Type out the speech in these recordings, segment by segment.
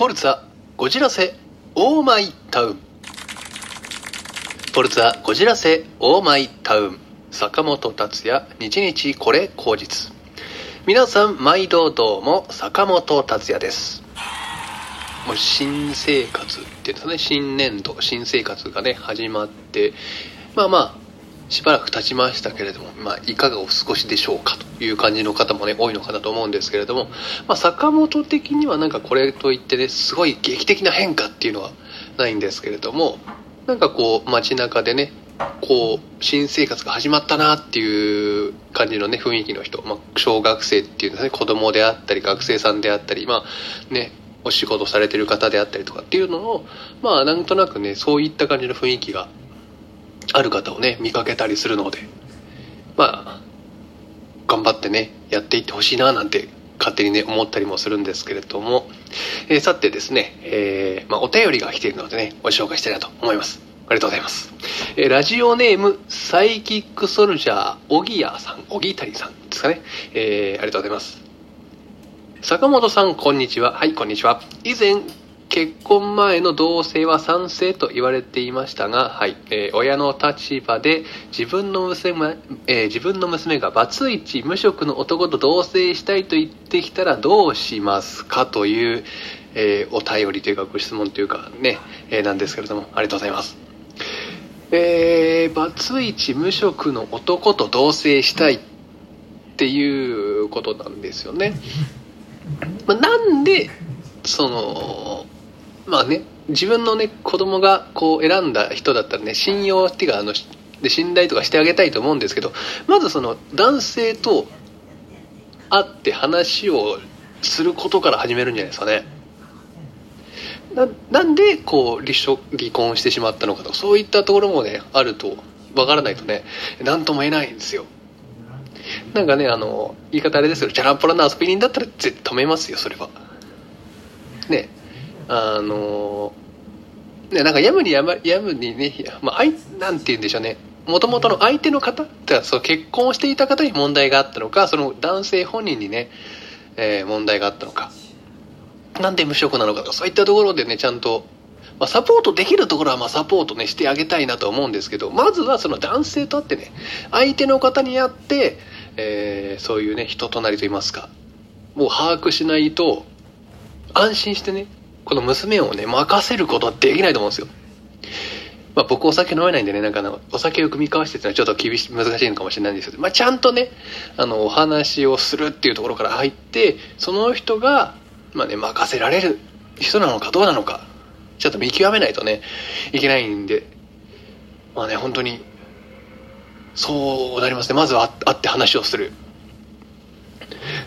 ポルツァゴジラセオーマイタウン。ポルツァゴジラセオーマイタウン。坂本達也日日これ口実。皆さん毎度どうも坂本達也です。もう新生活っていうんですね新年度新生活がね始まってまあまあしばらく経ちましたけれども、まあ、いかがお過ごしでしょうかという感じの方もね、多いのかなと思うんですけれども、まあ、坂本的にはなんかこれといってね、すごい劇的な変化っていうのはないんですけれども、なんかこう、街中でね、こう、新生活が始まったなっていう感じのね、雰囲気の人、まあ、小学生っていうんですね、子供であったり、学生さんであったり、まあ、ね、お仕事されてる方であったりとかっていうのを、まあ、なんとなくね、そういった感じの雰囲気がある方をね、見かけたりするので、まあ、頑張ってね、やっていってほしいななんて勝手にね、思ったりもするんですけれども、えー、さてですね、えー、まあ、お便りが来ているのでね、ご紹介したいなと思います。ありがとうございます。えー、ラジオネーム、サイキックソルジャー、おぎやさん、おぎたりさんですかね。えー、ありがとうございます。坂本さん、こんにちは。はい、こんにちは。以前、結婚前の同棲は賛成と言われていましたが、はい、えー、親の立場で自分の娘、えー、自分の娘がバツイチ無職の男と同棲したいと言ってきたらどうしますかという、えー、お便りというかご質問というかね、えなんですけれども、ありがとうございます。えー、バツイチ無職の男と同棲したいっていうことなんですよね。まあ、なんで、その、まあね、自分のね、子供がこう選んだ人だったらね、信用っていうか、あの、で信頼とかしてあげたいと思うんですけど、まずその男性と会って話をすることから始めるんじゃないですかね。なんでこう離離婚してしまったのかとそういったところもねあるとわからないとね何とも言えないんですよ。なんかねあの言い方あれですけどチャランポラな遊び人だったら絶対止めますよそれは。ね。あのね、なんかやむにやまやむにね、まあ、なんて言うんでしょうね。もともとの相手の方ってその結婚していた方に問題があったのかその男性本人にね、えー、問題があったのか。なんで無職なのかとかそういったところでねちゃんと、まあ、サポートできるところはまサポートねしてあげたいなと思うんですけどまずはその男性と会ってね相手の方に会って、えー、そういうね人となりといいますかもう把握しないと安心してねこの娘をね、任せることはできないと思うんですよ。まあ僕お酒飲めないんでね、なんかお酒を組み交わしてってのはちょっと厳しい、難しいのかもしれないんですけど、まあちゃんとね、あの、お話をするっていうところから入って、その人が、まあね、任せられる人なのかどうなのか、ちょっと見極めないとね、いけないんで、まあね、本当に、そうなりますね。まずは会って話をする。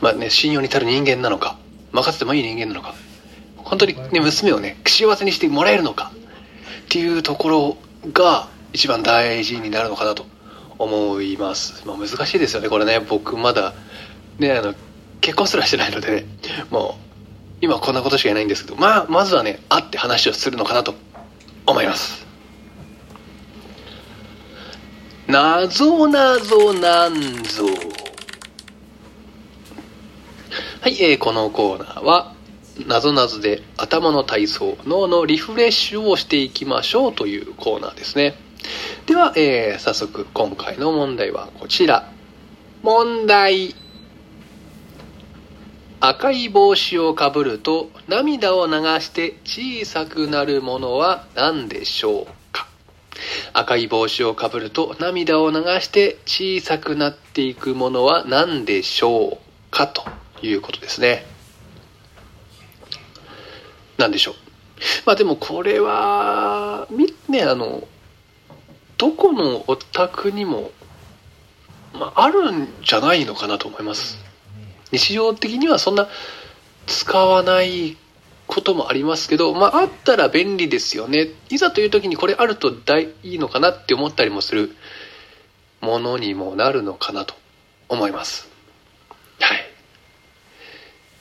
まあね、信用に足る人間なのか、任せてもいい人間なのか、本当にね、娘をね、幸せにしてもらえるのかっていうところが一番大事になるのかなと思います。まあ難しいですよね、これね。僕まだ、ね、あの、結婚すらしてないのでね、もう、今こんなことしかいないんですけど、まあ、まずはね、会って話をするのかなと思います。なぞなぞなんぞ。はい、えー、このコーナーは、なぞなぞで頭の体操、脳のリフレッシュをしていきましょうというコーナーですね。では、えー、早速今回の問題はこちら。問題。赤い帽子をかぶると涙を流して小さくなるものは何でしょうか赤い帽子をかぶると涙を流して小さくなっていくものは何でしょうかということですね。なんでしょう。まあでもこれは、ね、あの、どこのお宅にも、まあ、あるんじゃないのかなと思います。日常的にはそんな使わないこともありますけど、まあ、あったら便利ですよね。いざという時にこれあると大いいのかなって思ったりもするものにもなるのかなと思います。はい。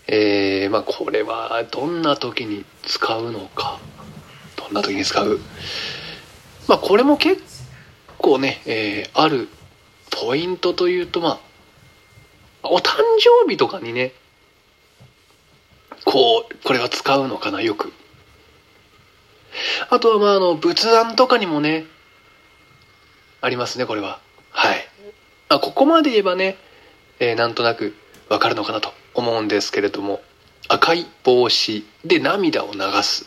えー、まあこれはどんな時に使うのかどんな時に使う？まあこれも結構ね、えー、あるポイントというとまあお誕生日とかにねこう、これは使うのかな、よく。あとは、まあ、あの、仏壇とかにもね、ありますね、これは。はい。あ、ここまで言えばね、えー、なんとなくわかるのかなと思うんですけれども、赤い帽子で涙を流す。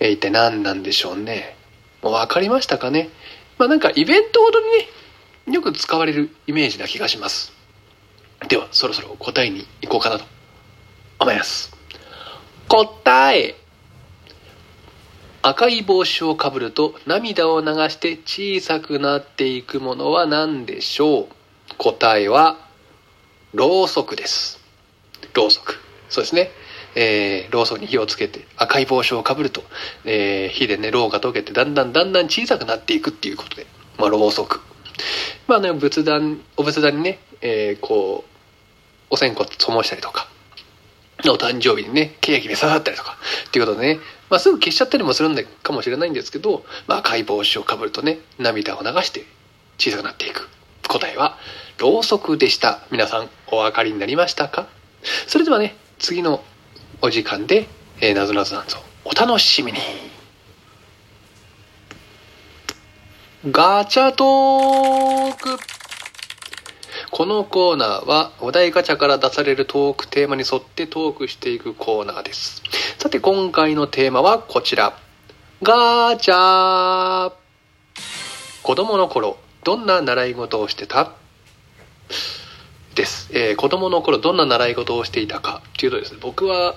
えー、一体何なんでしょうね。もう分かりましたかね。まあなんかイベントごとにね、よく使われるイメージな気がします。では、そろそろ答えに行こうかなと思います。答え赤い帽子をかぶると涙を流して小さくなっていくものは何でしょう答えは、ろうそくです。ろうそく。そうですね。えー、ろうそくに火をつけて赤い帽子をかぶると、えー、火でね、ろうが溶けてだんだんだんだん小さくなっていくっていうことで、まあ、ろうそく。まあね、仏壇、お仏壇にね、えー、こう、お線香灯したりとか、お誕生日にね、ケーキに刺さったりとか、っていうことでね、まあ、すぐ消しちゃったりもするんでかもしれないんですけど、まあ、赤い帽子をかぶるとね、涙を流して小さくなっていく。答えは、ろうそくでした。皆さん、お分かりになりましたか？それではね、次のお時間で、えー、なぞなぞなんぞ、お楽しみに。ガチャトークこのコーナーはお題ガチャから出されるトークテーマに沿ってトークしていくコーナーです。さて今回のテーマはこちら。ガチャ子供の頃、どんな習い事をしてた？です。えー、子供の頃どんな習い事をしていたかっていうとですね、僕は、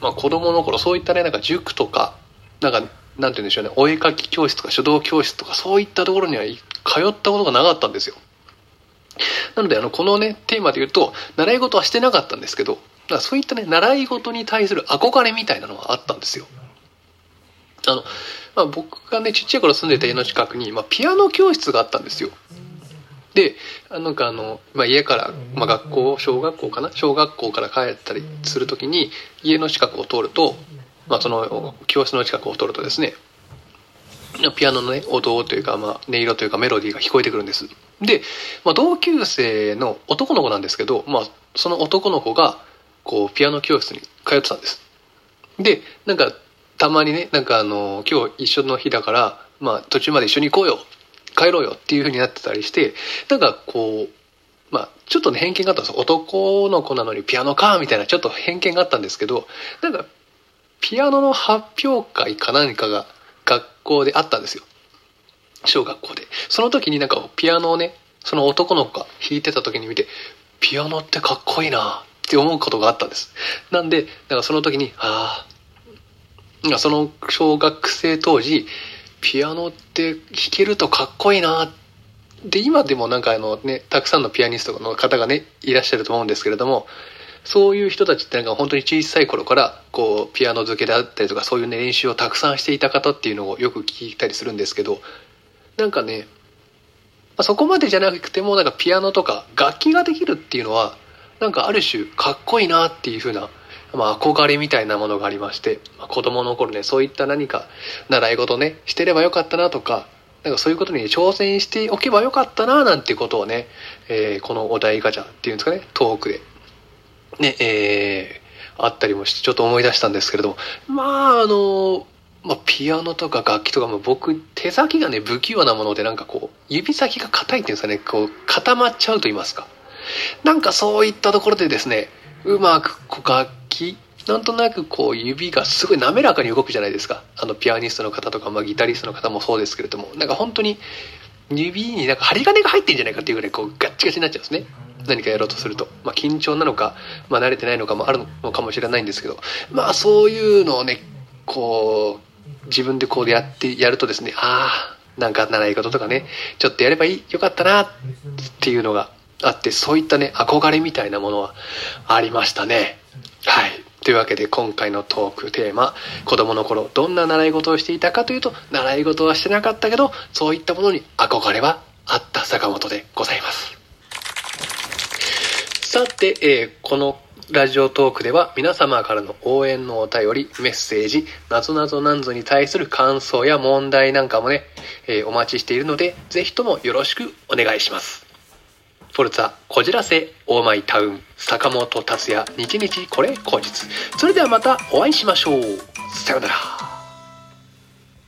まあ、子供の頃そういったね、なんか塾とか、なんか、なんて言うんでしょうね、お絵描き教室とか書道教室とかそういったところには通ったことがなかったんですよ。なので、あの、このね、テーマで言うと、習い事はしてなかったんですけど、だそういったね、習い事に対する憧れみたいなのはあったんですよ。あの、まあ、僕がね、ちっちゃい頃住んでた家の近くに、まあ、ピアノ教室があったんですよ。で、なんかあの、まあ、家から、まあ、学校、小学校かな？小学校から帰ったりするときに、家の近くを通ると、まあ、その教室の近くを通るとですね、ピアノのね、音というか、まあ、音色というかメロディーが聞こえてくるんです。で、まあ、同級生の男の子なんですけど、まあ、その男の子が、こう、ピアノ教室に通ってたんです。で、なんか、たまにね、なんかあの、今日一緒の日だから、まあ、途中まで一緒に行こうよ、帰ろうよっていう風になってたりして、なんかこう、まあ、ちょっとね、偏見があったんです男の子なのにピアノか、みたいなちょっと偏見があったんですけど、なんか、ピアノの発表会か何かが学校であったんですよ。小学校で。その時になんかピアノをね、その男の子が弾いてた時に見て、ピアノってかっこいいなって思うことがあったんです。なんで、だかその時に、ああ、その小学生当時、ピアノって弾けるとかっこいいなで、今でもなんかあのね、たくさんのピアニストの方がね、いらっしゃると思うんですけれども、そういう人たちってなんか本当に小さい頃からこうピアノ付けであったりとかそういうね練習をたくさんしていた方っていうのをよく聞いたりするんですけどなんかね、ま、そこまでじゃなくてもなんかピアノとか楽器ができるっていうのはなんかある種かっこいいなっていうふうな、まあ、憧れみたいなものがありまして、まあ、子供の頃ねそういった何か習い事ねしてればよかったなとかなんかそういうことに挑戦しておけばよかったななんていうことをね、えー、このお題ガチャっていうんですかねトークでねえー、あったりもしてちょっと思い出したんですけれどもまああのまあ、ピアノとか楽器とかも僕、手先がね、不器用なもので、なんかこう、指先が硬いっていうんですかね、こう、固まっちゃうと言いますか。なんかそういったところでですね、うまくこう楽器、なんとなくこう指がすごい滑らかに動くじゃないですか。あのピアニストの方とか、まあ、ギタリストの方もそうですけれども、なんか本当に指になんか針金が入ってんじゃないかっていうぐらいこうガッチガチになっちゃうんですね。何かやろうとすると。まあ緊張なのか、まあ慣れてないのかもあるのかもしれないんですけど、まあそういうのをね、こう、自分でこうやってやるとですね、ああ、なんか習い事とかね、ちょっとやればいい、よかったな、っていうのがあって、そういったね、憧れみたいなものはありましたね。はい。というわけで今回のトークテーマ、子供の頃どんな習い事をしていたかというと、習い事はしてなかったけど、そういったものに憧れはあった坂本でございます。さて、えー、このラジオトークでは皆様からの応援のお便り、メッセージ、なぞなぞなんぞに対する感想や問題なんかもね、えー、お待ちしているので、ぜひともよろしくお願いします。フォルツァこじらせオーマイタウン坂本達也日々これ後日それではまたお会いしましょう。さようなら。